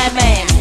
my man.